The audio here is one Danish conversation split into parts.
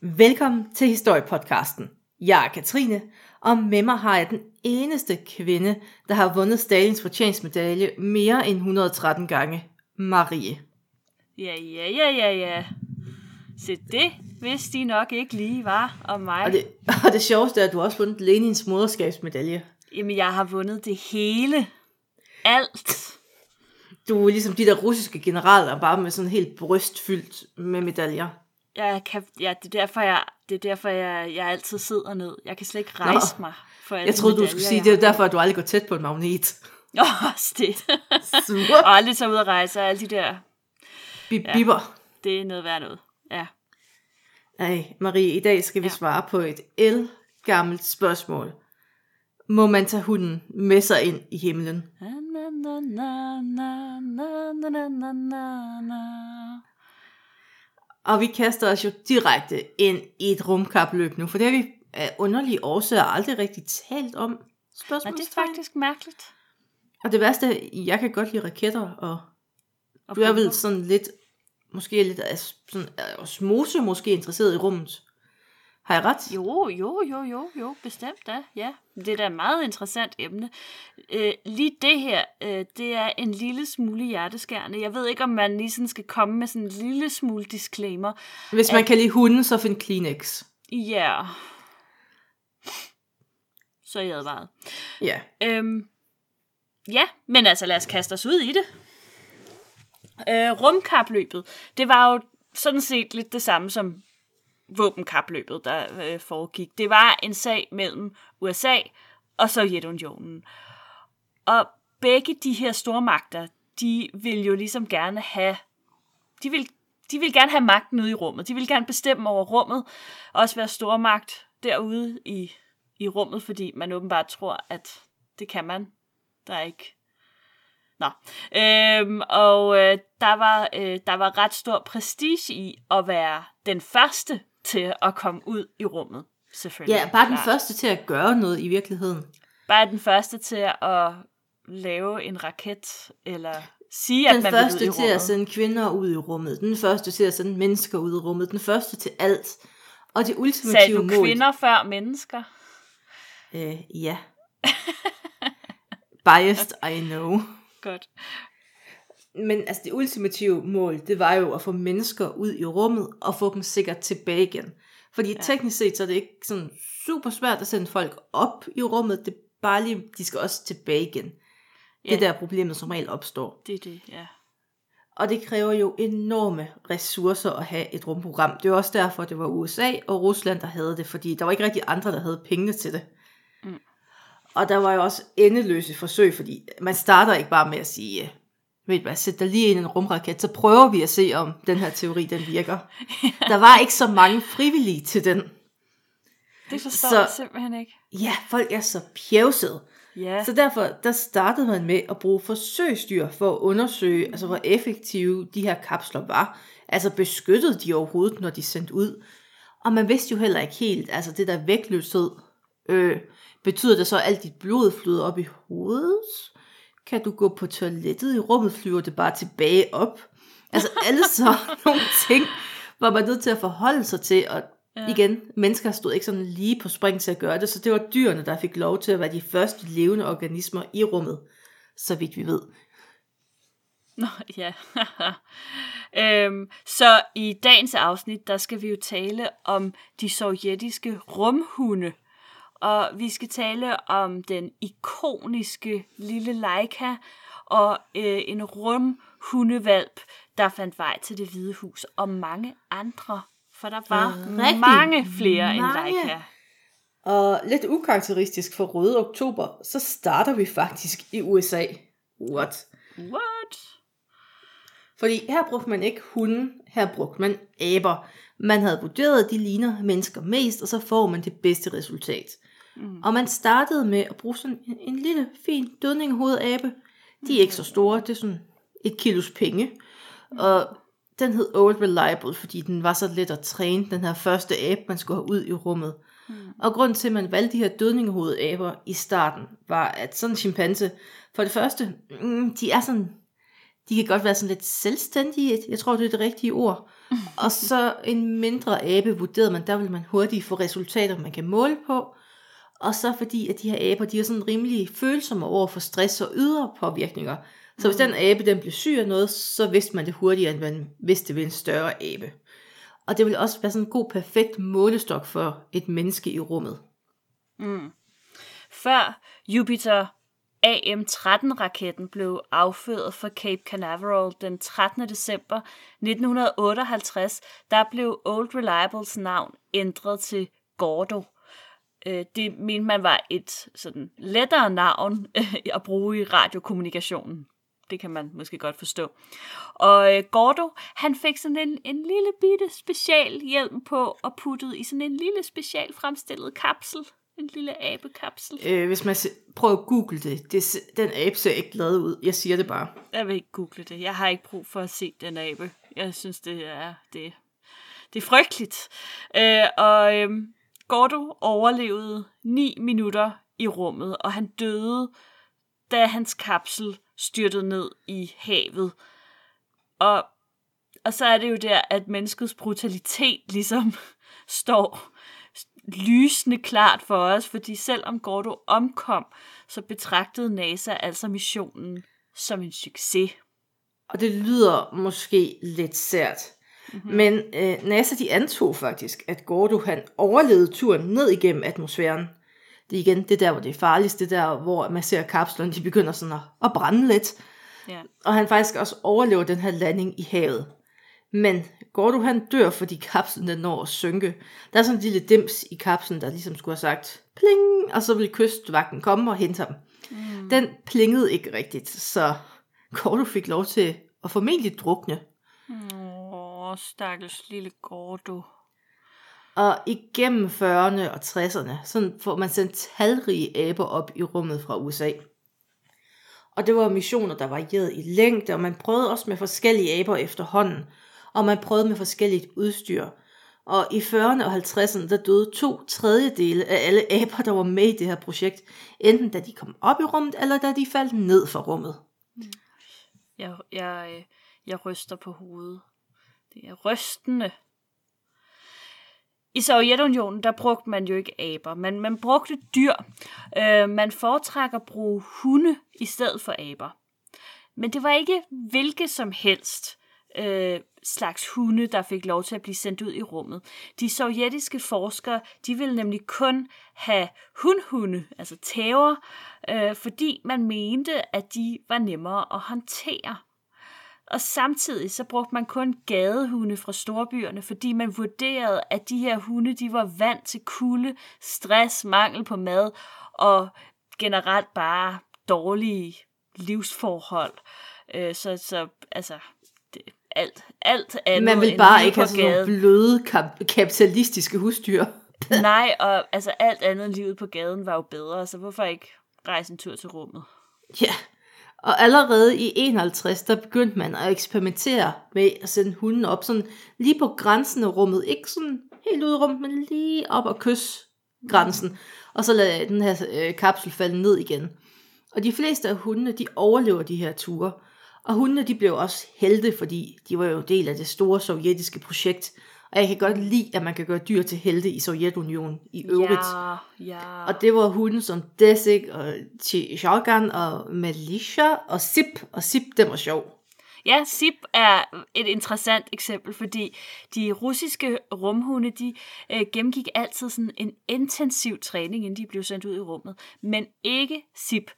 Velkommen til Historiepodcasten. Jeg er Katrine, og med mig har jeg den eneste kvinde, der har vundet Stalins fortjenstmedalje mere end 113 gange. Marie. Ja, ja, ja, ja, ja. Se det, hvis de nok ikke lige var om mig. Og det, og det sjoveste er, at du også vundet Lenins moderskabsmedalje. Jamen, jeg har vundet det hele. Alt. Du er ligesom de der russiske generaler, bare med sådan helt bryst fyldt med medaljer. Jeg kan, ja, det er derfor, jeg, det er derfor jeg, jeg altid sidder ned. Jeg kan slet ikke rejse Nå. mig. For alle Jeg troede, du skulle sige, det er derfor, at du aldrig går tæt på en magnet. Åh, også det. Og aldrig tager ud og rejse, og alle de der, Bip, bipper. det er noget værd noget. Ja. Ej, Marie, i dag skal vi Ja. svare på et el gammelt spørgsmål. Må man tage hunden med sig ind i himlen? Na, na, na, na, na, na, na, na, na. Og vi kaster os jo direkte ind i et rumkapløb nu, for det har vi af underlige årsager aldrig rigtig talt om. Spørgsmål. Men det er faktisk mærkeligt. Og det værste, jeg kan godt lide raketter, og, og du er vel sådan lidt, måske lidt af sådan, osmose måske interesseret i rummet. Har jeg ret? Jo, jo, jo, jo, jo, bestemt da, ja. Det er da et meget interessant emne. Øh, lige det her, øh, det er en lille smule hjerteskærende. Jeg ved ikke, om man lige sådan skal komme med sådan en lille smule disclaimer. Hvis man kan lide hunden, så find Kleenex. Ja. Så er jeg advaret. Ja. Øhm, ja, men altså lad os kaste os ud i det. Øh, rumkapløbet, det var jo sådan set lidt det samme som våbenkapløbet, der øh, foregik. Det var en sag mellem USA og Sovjetunionen. Og begge de her stormagter, de vil jo ligesom gerne have, de vil, de vil gerne have magten ude i rummet. De vil gerne bestemme over rummet, også være stormagt derude i, i rummet, fordi man åbenbart tror, at det kan man. Der er ikke... Nå. Øhm, og øh, der, var, øh, der var ret stor prestige i at være den første til at komme ud i rummet, selvfølgelig. Ja, bare den Klart. første til at gøre noget i virkeligheden. Bare den første til at lave en raket, eller sige, Den at man vil ud første i til rummet. at sende kvinder ud i rummet. Den første til at sende mennesker ud i rummet. Den første til alt. Og det Sagde ultimative du mål. kvinder før mennesker? Øh, ja. Biased, I know. Godt. Men altså det ultimative mål, det var jo at få mennesker ud i rummet og få dem sikkert tilbage igen. Fordi ja. teknisk set, så er det ikke sådan super svært at sende folk op i rummet. Det er bare lige, de skal også tilbage igen. Det Ja. er der problemet som regel opstår. Det er det, ja. Og det kræver jo enorme ressourcer at have et rumprogram. Det er også derfor, det var USA og Rusland, der havde det, fordi der var ikke rigtig andre, der havde pengene til det. Mm. Og der var jo også endeløse forsøg, fordi man starter ikke bare med at sige, ved hvad, sæt dig lige ind i en rumraket, så prøver vi at se, om den her teori, den virker. Der var ikke så mange frivillige til den. Det forstår Så- jeg simpelthen ikke. Ja, folk er så pjevsede. Ja, Så derfor, der startede man med at bruge forsøgsdyr for at undersøge, altså hvor effektive de her kapsler var. Altså beskyttede de overhovedet, når de sendte ud. Og man vidste jo heller ikke helt, altså det der vægtløshed, øh, betyder det så, at alt dit blod flyder op i hovedet? Kan du gå på toilettet i rummet, flyver det bare tilbage op? Altså alle så nogle ting, var man nødt til at forholde sig til, og Ja. igen, mennesker stod ikke sådan lige på spring til at gøre det, så det var dyrene, der fik lov til at være de første levende organismer i rummet, så vidt vi ved. Nå, ja. øhm, så i dagens afsnit, der skal vi jo tale om de sovjetiske rumhunde. Og vi skal tale om den ikoniske lille Leica og øh, en rumhundevalp, der fandt vej til det hvide hus, og mange andre. For der var Rigtig mange flere end mange. Leica. Og lidt ukarakteristisk for Røde Oktober, så starter vi faktisk i USA. What? What? Fordi her brugte man ikke hunde, her brugte man aber. Man havde vurderet, at de ligner mennesker mest, og så får man det bedste resultat. Mm. Og man startede med at bruge sådan en, en lille, fin dødningehovedabe. De er ikke så store, det er sådan et kilos penge. Og den hed Old Reliable, fordi den var så let at træne, den her første abe, man skulle have ud i rummet. Mm. Og grunden til, at man valgte de her dødningehovedaber i starten, var, at sådan en chimpanse, for det første, mm, de er sådan, De kan godt være sådan lidt selvstændige, jeg tror, det er det rigtige ord. og så en mindre abe vurderede man, der vil man hurtigt få resultater, man kan måle på. Og så fordi, at de her aber, de er sådan rimelig følsomme over for stress og ydre påvirkninger. Så hvis den abe, den blev syg af noget, så vidste man det hurtigere, end man vidste det ved en større abe. Og det vil også være sådan en god, perfekt målestok for et menneske i rummet. Før Jupiter AM-13-raketten blev affødt fra Cape Canaveral den 13. december 1958, der blev Old Reliables navn ændret til Gordo. Øh, Det mente man var et sådan lettere navn øh, at bruge i radiokommunikationen. Det kan man måske godt forstå. Og øh, Gordo, han fik sådan en, en lille bitte special hjelm på og puttet i sådan en lille special fremstillet kapsel. En lille abekapsel. Øh, hvis man se, prøver at google det, det, den abe ser ikke glad ud. Jeg siger det bare. Jeg vil ikke google det. Jeg har ikke brug for at se den abe. Jeg synes, det er, det, det er frygteligt. Øh, og øh, Gordo overlevede 9 minutter i rummet, og han døde, da hans kapsel styrtede ned i havet. Og, og så er det jo der, at menneskets brutalitet ligesom står lysende klart for os, fordi selvom Gordo omkom, så betragtede NASA altså missionen som en succes. Og det lyder måske lidt sært. Mm-hmm. Men øh, NASA de antog faktisk, at Gordo han overlevede turen ned igennem atmosfæren. Det er igen det der, hvor det er farligst, det der, hvor man ser kapslerne, de begynder sådan at, at brænde lidt. Ja. Og han faktisk også overlever den her landing i havet. Men Gordo han dør, fordi kapslen den når at synke. Der er sådan en lille dims i kapslen, der ligesom skulle have sagt pling, og så ville kystvagten komme og hente ham. Mm. Den plingede ikke rigtigt, så Gordo fik lov til at formentlig drukne. Åh, stakkels lille Gordo. Og igennem 40'erne og 60'erne, så får man sendt talrige aber op i rummet fra USA. Og det var missioner, der varierede i længde, og man prøvede også med forskellige aber efterhånden. Og man prøvede med forskelligt udstyr. Og i 40'erne og 50'erne, der døde to tredjedele af alle aber, der var med i det her projekt. Enten da de kom op i rummet, eller da de faldt ned fra rummet. Jeg, jeg, øh, jeg ryster på hovedet. Det er rystende. I Sovjetunionen, der brugte man jo ikke aber, men man brugte dyr. Øh, man foretrækker at bruge hunde i stedet for aber. Men det var ikke hvilke som helst øh, slags hunde, der fik lov til at blive sendt ud i rummet. De sovjetiske forskere, de ville nemlig kun have hundhunde, altså tæver, øh, fordi man mente, at de var nemmere at håndtere. Og samtidig så brugte man kun gadehunde fra storbyerne, fordi man vurderede, at de her hunde, de var vant til kulde, stress, mangel på mad og generelt bare dårlige livsforhold. Øh, så, så altså, det, alt, alt andet Man vil bare ikke have sådan nogle bløde kap- kapitalistiske husdyr. Nej, og altså alt andet livet på gaden var jo bedre, så hvorfor ikke rejse en tur til rummet? Ja, og allerede i 51, der begyndte man at eksperimentere med at sende hunden op sådan lige på grænsen af rummet. Ikke sådan helt ud i rummet, men lige op og kysse grænsen. Og så lade den her øh, kapsel falde ned igen. Og de fleste af hundene, de overlever de her ture. Og hundene, de blev også helte, fordi de var jo del af det store sovjetiske projekt. Og jeg kan godt lide, at man kan gøre dyr til helte i Sovjetunionen i øvrigt. Ja, ja. Og det var hunde som Desik og Shogun og Melisha og Sip. Og Sip, den var sjov. Ja, SIP er et interessant eksempel, fordi de russiske rumhunde, de øh, gennemgik altid sådan en intensiv træning, inden de blev sendt ud i rummet. Men ikke SIP.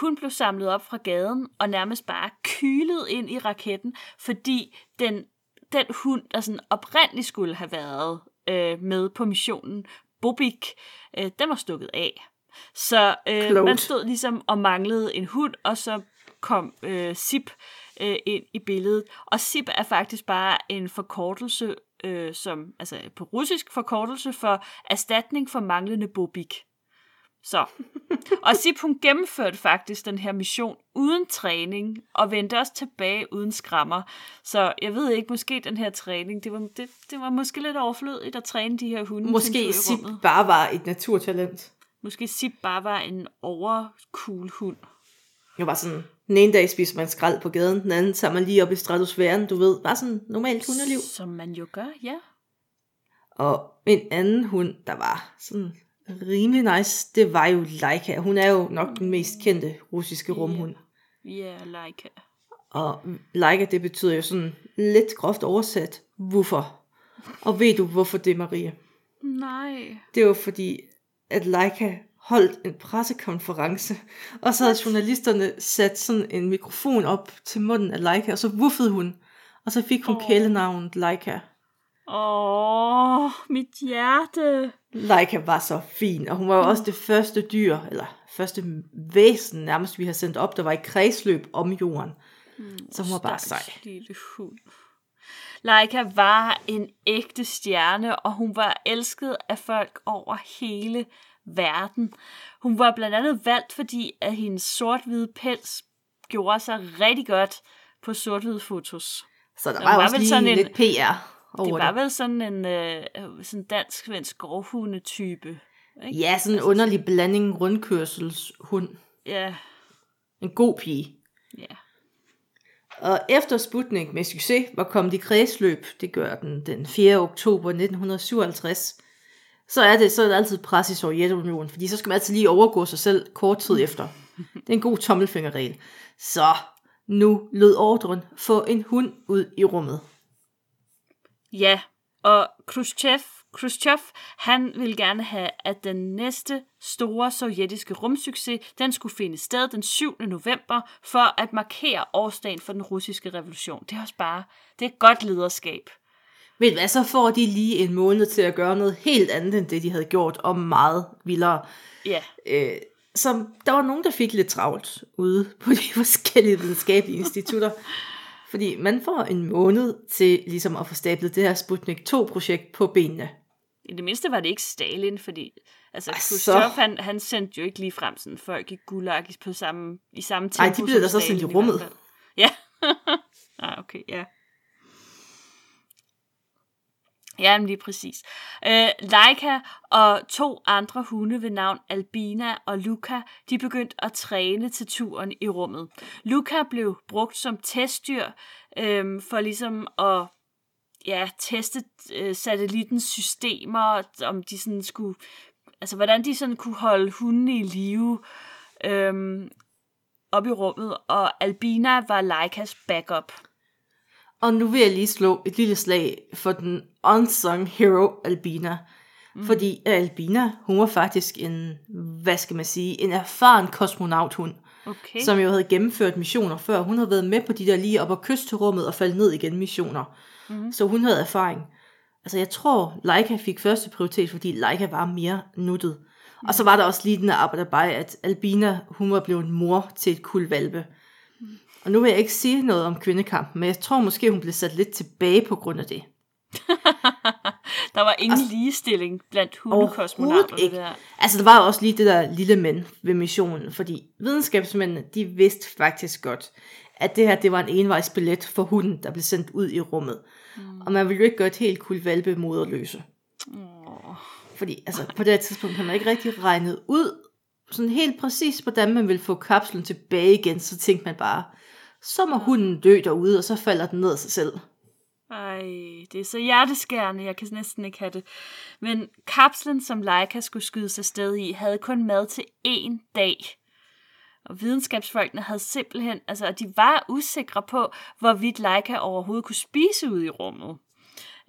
Hun blev samlet op fra gaden og nærmest bare kylet ind i raketten, fordi den, den hund, der sådan oprindeligt skulle have været øh, med på missionen, Bobik, øh, den var stukket af. Så øh, Klogt. man stod ligesom og manglede en hund, og så kom øh, SIP øh, ind i billedet. Og SIP er faktisk bare en forkortelse, øh, som, altså på russisk forkortelse for erstatning for manglende bobik. Så. Og SIP hun gennemførte faktisk den her mission uden træning, og vendte også tilbage uden skrammer. Så jeg ved ikke, måske den her træning, det var, det, det var måske lidt overflødigt at træne de her hunde. Måske Sip bare var et naturtalent. Måske Sip bare var en overcool hund. Jeg var sådan, den ene dag spiser man skrald på gaden, den anden tager man lige op i stratosfæren, du ved, bare sådan normalt hundeliv. Som man jo gør, ja. Og en anden hund, der var sådan rimelig nice, det var jo Laika. Hun er jo nok den mest kendte russiske rumhund. Ja, like. Og Laika, det betyder jo sådan lidt groft oversat, hvorfor. Og ved du, hvorfor det, Maria? Nej. Det var fordi, at Laika holdt en pressekonference, og så havde journalisterne sat sådan en mikrofon op til munden af Laika, og så wuffede hun, og så fik hun oh. kælenavnet Laika. Åh, mit hjerte. Laika var så fin, og hun var jo også det første dyr, eller første væsen nærmest, vi har sendt op, der var i kredsløb om jorden. Mm, så hun var bare sej. lille hund. Laika var en ægte stjerne, og hun var elsket af folk over hele verden. Hun var blandt andet valgt, fordi at hendes sort-hvide pels gjorde sig rigtig godt på sort-hvide fotos. Så der var, var også lige sådan en, lidt PR over det. var det. vel sådan en øh, sådan dansk-svensk grovhundetype. Ikke? Ja, sådan en altså, underlig blanding rundkørselshund. Ja. En god pige. Ja. Og efter Sputnik med succes var kommet i kredsløb, det gør den den 4. oktober 1957, så er det, så er det altid pres i Sovjetunionen, fordi så skal man altid lige overgå sig selv kort tid efter. Det er en god tommelfingerregel. Så nu lød ordren, få en hund ud i rummet. Ja, og Khrushchev, Khrushchev, han ville gerne have, at den næste store sovjetiske rumsucces, den skulle finde sted den 7. november, for at markere årsdagen for den russiske revolution. Det er også bare, det er godt lederskab. Ved hvad, så får de lige en måned til at gøre noget helt andet, end det de havde gjort, og meget vildere. Ja. Øh, så der var nogen, der fik lidt travlt ude på de forskellige videnskabelige institutter. Fordi man får en måned til ligesom at få stablet det her Sputnik 2-projekt på benene. I det mindste var det ikke Stalin, fordi altså, Khrushchev, han, han sendte jo ikke lige frem sådan folk i gulag på samme, i samme tempo Nej, de blev da så sendt i rummet. Ja. ah, okay, ja. Ja, lige præcis. Øh, Leica og to andre hunde ved navn Albina og Luca, de begyndte at træne til turen i rummet. Luca blev brugt som testdyr øh, for ligesom at ja, teste øh, satellittens systemer, om de sådan skulle, altså hvordan de sådan kunne holde hundene i live øh, op i rummet, og Albina var Leicas backup. Og nu vil jeg lige slå et lille slag for den unsung hero Albina. Mm. Fordi Albina, hun var faktisk en, hvad skal man sige, en erfaren kosmonauthund. Okay. Som jo havde gennemført missioner før. Hun havde været med på de der lige op og kyst til rummet og falde ned igen missioner. Mm. Så hun havde erfaring. Altså jeg tror, Leica fik første prioritet, fordi Leica var mere nuttet. Mm. Og så var der også lige den bare, at Albina, hun var blevet mor til et kul valpe. Og nu vil jeg ikke sige noget om kvindekampen, men jeg tror måske, hun blev sat lidt tilbage på grund af det. der var ingen altså, ligestilling blandt hundekosmonauter. Ikke. Der. Altså, der var også lige det der lille mænd ved missionen, fordi videnskabsmændene, de vidste faktisk godt, at det her, det var en envejsbillet for hunden, der blev sendt ud i rummet. Mm. Og man ville jo ikke gøre et helt kul valpe moderløse. Oh. Fordi altså, på det tidspunkt kan man ikke rigtig regnet ud, sådan helt præcis, hvordan man vil få kapslen tilbage igen, så tænkte man bare, så må hunden dø derude, og så falder den ned af sig selv. Ej, det er så hjerteskærende, jeg kan næsten ikke have det. Men kapslen, som Leica skulle skyde sig sted i, havde kun mad til én dag. Og videnskabsfolkene havde simpelthen, altså de var usikre på, hvorvidt Leica overhovedet kunne spise ud i rummet.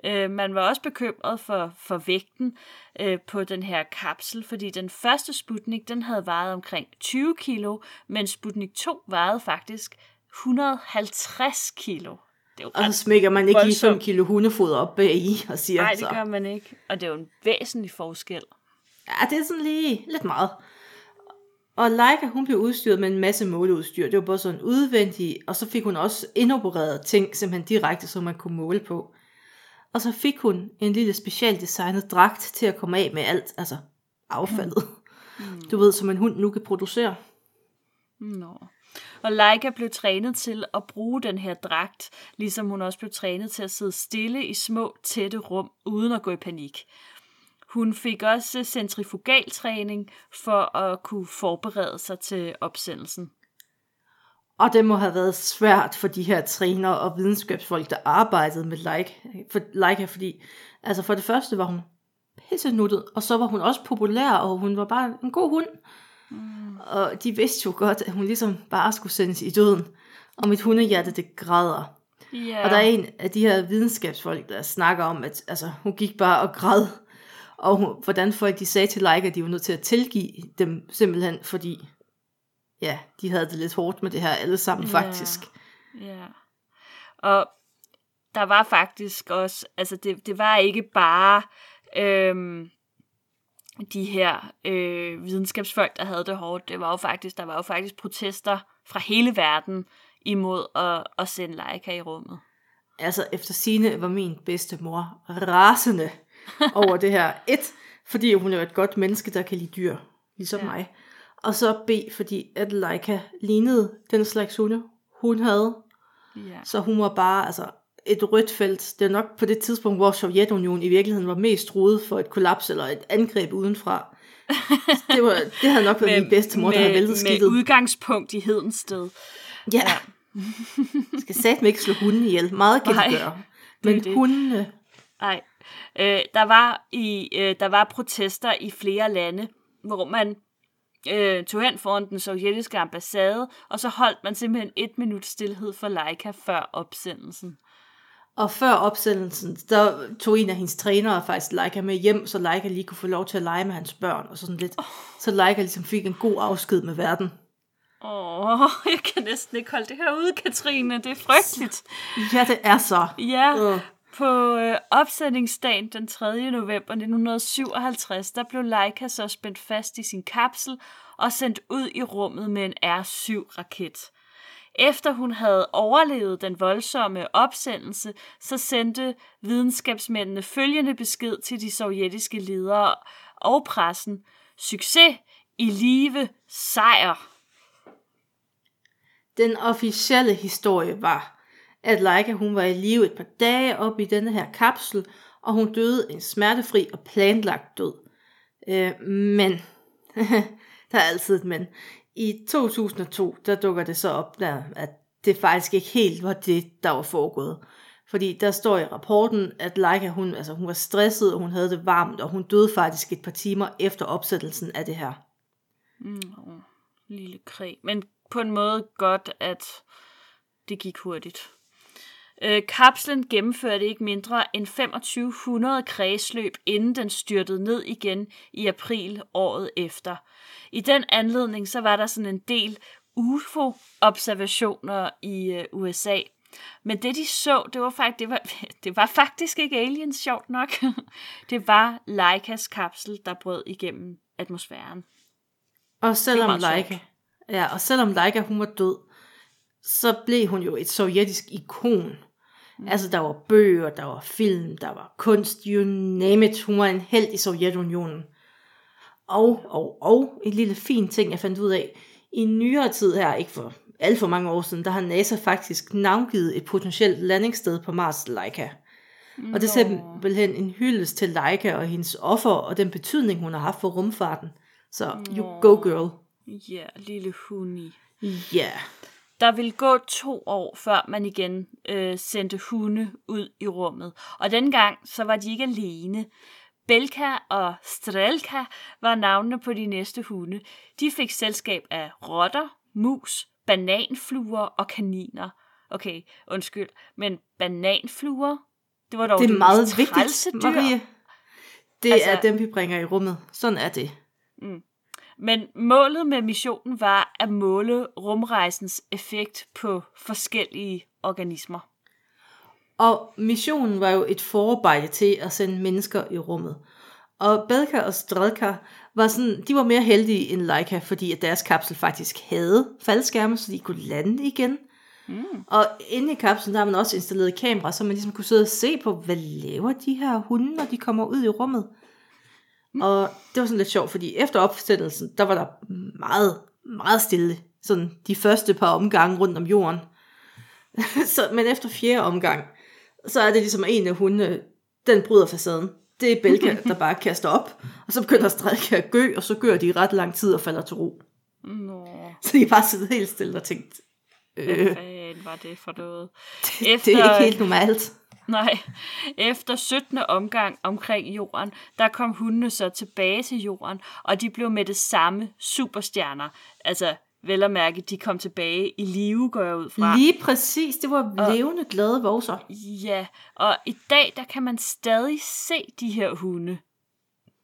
Øh, man var også bekymret for, for vægten øh, på den her kapsel, fordi den første Sputnik, den havde vejet omkring 20 kilo, men Sputnik 2 vejede faktisk 150 kilo. Det er jo og så smækker man ikke lige 5 kilo hundefoder op bag i og siger Nej, det så. gør man ikke. Og det er jo en væsentlig forskel. Ja, det er sådan lige lidt meget. Og Leica, hun blev udstyret med en masse måleudstyr. Det var både sådan udvendigt, og så fik hun også indopereret ting, simpelthen direkte, som man kunne måle på. Og så fik hun en lille specielt designet dragt til at komme af med alt, altså affaldet. Mm. Du ved, som en hund nu kan producere. Nå. Og Leica blev trænet til at bruge den her dragt, ligesom hun også blev trænet til at sidde stille i små, tætte rum, uden at gå i panik. Hun fik også centrifugaltræning for at kunne forberede sig til opsendelsen. Og det må have været svært for de her trænere og videnskabsfolk, der arbejdede med Leica, for, Leica fordi altså for det første var hun pissenuttet, og så var hun også populær, og hun var bare en god hund. Mm. Og de vidste jo godt, at hun ligesom bare skulle sendes i døden. Og mit hundehjerte, det græder. Yeah. Og der er en af de her videnskabsfolk, der snakker om, at altså, hun gik bare og græd. Og hun, hvordan folk de sagde til Leica, at de var nødt til at tilgive dem simpelthen, fordi ja, de havde det lidt hårdt med det her alle sammen faktisk. Ja. Og der var faktisk også, altså det, det var ikke bare øhm, de her øh, videnskabsfolk, der havde det hårdt. Det var jo faktisk, der var jo faktisk protester fra hele verden imod at, at sende Leica i rummet. Altså efter sine var min bedste mor rasende over det her. Et, fordi hun er et godt menneske, der kan lide dyr, ligesom ja. mig. Og så B, fordi at Leica lignede den slags hunde, hun havde. Ja. Så hun var bare altså, et rødt felt. Det er nok på det tidspunkt, hvor Sovjetunionen i virkeligheden var mest rodet for et kollaps eller et angreb udenfra. Det, var, det havde nok været min bedste mor, der havde væltet med skidtet. udgangspunkt i Hedensted. Ja. skal satme ikke slå hunden ihjel. Meget kan Nej, de gøre. Men det. hundene, Nej. Øh, der, var i, øh, der var protester i flere lande, hvor man øh, tog hen foran den sovjetiske ambassade, og så holdt man simpelthen et minut stillhed for Leica før opsendelsen. Og før opsendelsen, der tog en af hendes trænere faktisk Leica med hjem, så Leica lige kunne få lov til at lege med hans børn og sådan lidt. Så Leica ligesom fik en god afsked med verden. Åh, jeg kan næsten ikke holde det her ude, Katrine. Det er frygteligt. Ja, det er så. Ja, Øh. på øh, opsendingsdagen den 3. november 1957, der blev Leica så spændt fast i sin kapsel og sendt ud i rummet med en R-7-raket. Efter hun havde overlevet den voldsomme opsendelse, så sendte videnskabsmændene følgende besked til de sovjetiske ledere og pressen. Succes i live sejr. Den officielle historie var, at Leica hun var i live et par dage oppe i denne her kapsel, og hun døde en smertefri og planlagt død. Øh, men, der er altid et men. I 2002, der dukker det så op, der, at det faktisk ikke helt var det, der var foregået. Fordi der står i rapporten, at Leica, hun, altså, hun var stresset, og hun havde det varmt, og hun døde faktisk et par timer efter opsættelsen af det her. Mm, lille krig. Men på en måde godt, at det gik hurtigt. Øh, kapslen gennemførte ikke mindre end 2500 kredsløb, inden den styrtede ned igen i april året efter. I den anledning så var der sådan en del UFO-observationer i øh, USA. Men det de så, det var, faktisk, det, var, det var faktisk ikke aliens, sjovt nok. det var Leicas kapsel, der brød igennem atmosfæren. Og selvom. Leica, ja, og selvom Leica hun var død, så blev hun jo et sovjetisk ikon. Mm. Altså der var bøger, der var film, der var kunst, you name it. Hun var en held i Sovjetunionen. Og, og, og en lille fin ting, jeg fandt ud af. I nyere tid her, ikke for alt for mange år siden, der har NASA faktisk navngivet et potentielt landingssted på Mars Leica. Og det er simpelthen en hyldest til Leica og hendes offer, og den betydning, hun har haft for rumfarten. Så you go girl. Ja, lille huni. Ja. Yeah. Der vil gå to år, før man igen øh, sendte hunde ud i rummet. Og dengang, så var de ikke alene. Belka og Strelka var navnene på de næste hunde. De fik selskab af rotter, mus, bananfluer og kaniner. Okay, undskyld, men bananfluer, det var dog Det er meget vigtigt, dyr. Marie. Det Altså- er dem, vi bringer i rummet. Sådan er det. Men målet med missionen var at måle rumrejsens effekt på forskellige organismer. Og missionen var jo et forarbejde til at sende mennesker i rummet. Og Belka og Strelka var sådan, de var mere heldige end Leica, fordi at deres kapsel faktisk havde faldskærme, så de kunne lande igen. Mm. Og inde i kapslen, der har man også installeret kamera, så man ligesom kunne sidde og se på, hvad laver de her hunde, når de kommer ud i rummet. Mm. Og det var sådan lidt sjovt, fordi efter opsættelsen, der var der meget, meget stille. Sådan de første par omgange rundt om jorden. så, men efter fjerde omgang, så er det ligesom en af hundene, den bryder facaden. Det er Belka, der bare kaster op, og så begynder Strelka at gø, og så gør de i ret lang tid og falder til ro. Nå. Så de bare siddet helt stille og tænkt, Hvad fanden var det for noget? Efter, det er ikke helt normalt. Nej. Efter 17. omgang omkring jorden, der kom hundene så tilbage til jorden, og de blev med det samme superstjerner. Altså, vel at mærke, de kom tilbage i live, går jeg ud fra. Lige præcis, det var levende glade vorser. Ja, og i dag, der kan man stadig se de her hunde.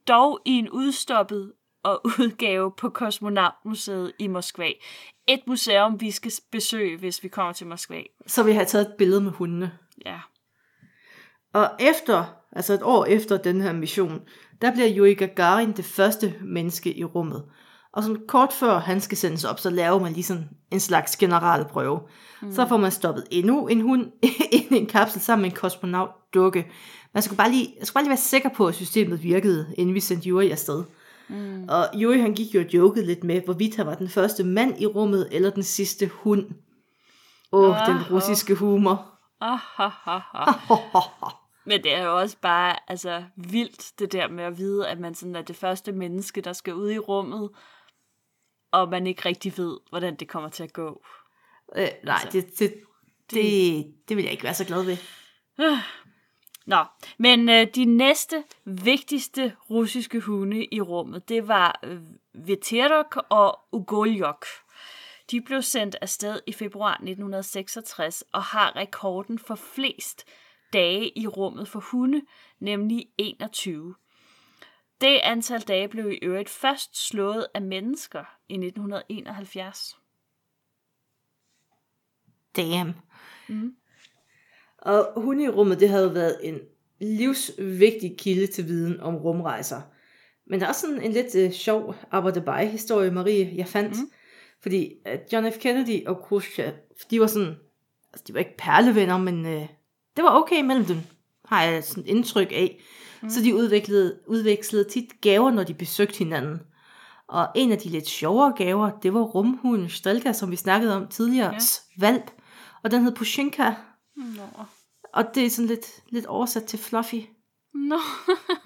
Dog i en udstoppet og udgave på Kosmonautmuseet i Moskva. Et museum, vi skal besøge, hvis vi kommer til Moskva. Så vi har taget et billede med hundene. Ja. Og efter, altså et år efter den her mission, der bliver Yuri Gagarin det første menneske i rummet. Og sådan kort før han skal sendes op, så laver man lige sådan en slags generalprøve. Mm. Så får man stoppet endnu en hund ind i en kapsel sammen med en kosmonaut dukke. Man skulle bare lige, jeg skulle bare lige være sikker på, at systemet virkede, inden vi sendte Yuri afsted. Mm. Og Yuri han gik jo og jokede lidt med, hvorvidt han var den første mand i rummet, eller den sidste hund. Åh, oh, den russiske humor. Men det er jo også bare altså, vildt, det der med at vide, at man sådan er det første menneske, der skal ud i rummet, og man ikke rigtig ved, hvordan det kommer til at gå. Øh, nej, altså, det, det, det, det vil jeg ikke være så glad ved. Nå, men øh, de næste vigtigste russiske hunde i rummet, det var øh, Veterok og Ugoljok. De blev sendt afsted i februar 1966 og har rekorden for flest dage i rummet for hunde, nemlig 21. Det antal dage blev i øvrigt først slået af mennesker i 1971. Damn. Mm. Og hunde i rummet, det havde været en livsvigtig kilde til viden om rumrejser. Men der er også sådan en lidt uh, sjov arbejde historie Marie, jeg fandt. Mm. Fordi uh, John F. Kennedy og Khrushchev, de var sådan, altså de var ikke perlevenner, men uh, det var okay mellem dem, har jeg sådan indtryk af. Mm. Så de udviklede, udvekslede tit gaver, når de besøgte hinanden. Og en af de lidt sjovere gaver, det var rumhunden Stelka, som vi snakkede om tidligere, ja. valp. Og den hed Pushinka. Nå. Og det er sådan lidt, lidt oversat til Fluffy. Nå.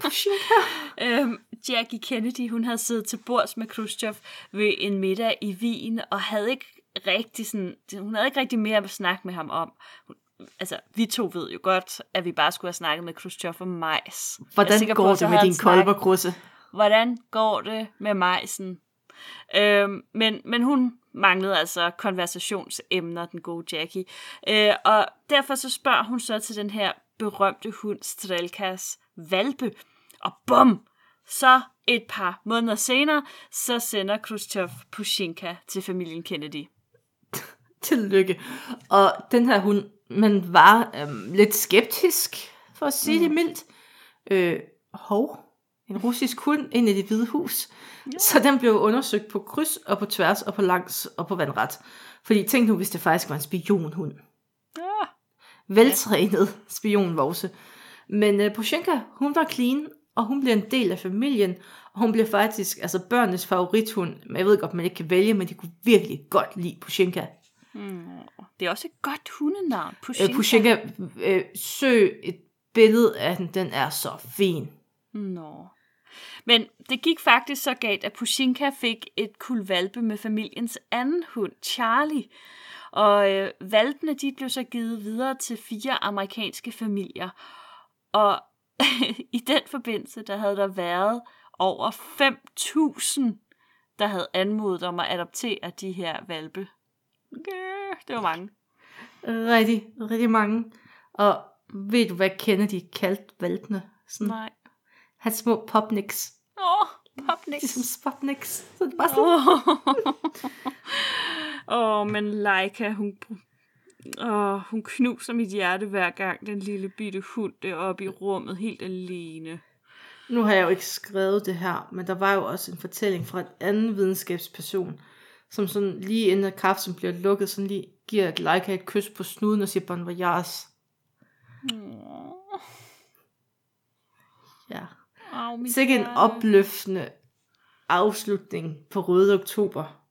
Pushinka. øhm, Jackie Kennedy, hun havde siddet til bords med Khrushchev ved en middag i Wien, og havde ikke rigtig sådan, hun havde ikke rigtig mere at snakke med ham om. Hun, altså, vi to ved jo godt, at vi bare skulle have snakket med Khrushchev om majs. Hvordan går på, det med din kolberkrusse? Hvordan går det med majsen? Øhm, men, men hun manglede altså konversationsemner, den gode Jackie. Øh, og derfor så spørger hun så til den her berømte hund Strelkas valpe. Og bum! Så et par måneder senere, så sender Khrushchev Pushinka til familien Kennedy. Tillykke. Og den her hund, man var øhm, lidt skeptisk, for at sige mm. det mildt. Øh, hov, en russisk hund ind i det hvide hus. Ja. Så den blev undersøgt på kryds og på tværs og på langs og på vandret. Fordi tænk nu, hvis det faktisk var en spionhund. Ja. Veltrænet spionvose. Men uh, Pushenka, hun var clean, og hun blev en del af familien, og hun blev faktisk altså børnenes favorithund. Men jeg ved godt, man ikke kan vælge, men de kunne virkelig godt lide Pushenka. Mm. Det er også et godt hundenavn. Øh, Pushenka, øh, søg et billede af den, den er så fin. Nå. Men det gik faktisk så galt, at Pushinka fik et kul valpe med familiens anden hund, Charlie. Og øh, valpene de blev så givet videre til fire amerikanske familier. Og i den forbindelse, der havde der været over 5.000, der havde anmodet om at adoptere de her valpe. Det var mange. Rigtig, rigtig mange. Og ved du, hvad Kennedy kaldte valpene? Sådan, Nej. Hans små popniks. Åh, oh, popniks. Ligesom spotniks. Så det bare sådan. Åh, oh, men Leica, hun, oh, hun knuser mit hjerte hver gang den lille bitte hund er oppe i rummet helt alene. Nu har jeg jo ikke skrevet det her, men der var jo også en fortælling fra en anden videnskabsperson, som sådan lige inden at kaffen bliver lukket, sådan lige giver Leica et kys på snuden og siger bon voyage. Ja. Oh, Sikke en opløftende afslutning på Røde Oktober.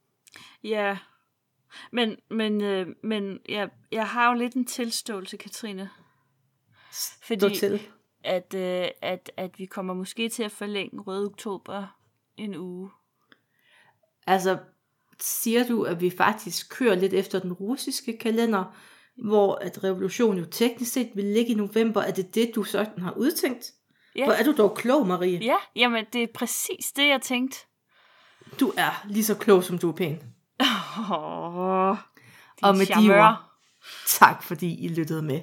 Ja, men, men, øh, men jeg, jeg har jo lidt en tilståelse, Katrine. Fordi til. At, øh, at, at vi kommer måske til at forlænge Røde Oktober en uge. Altså, siger du, at vi faktisk kører lidt efter den russiske kalender, hvor at revolutionen jo teknisk set vil ligge i november. Er det det, du sådan har udtænkt? Ja. Hvor er du dog klog, Marie. Ja, jamen det er præcis det, jeg tænkte. Du er lige så klog, som du er pæn. Åh, Og med de charmeur. ord, tak fordi I lyttede med.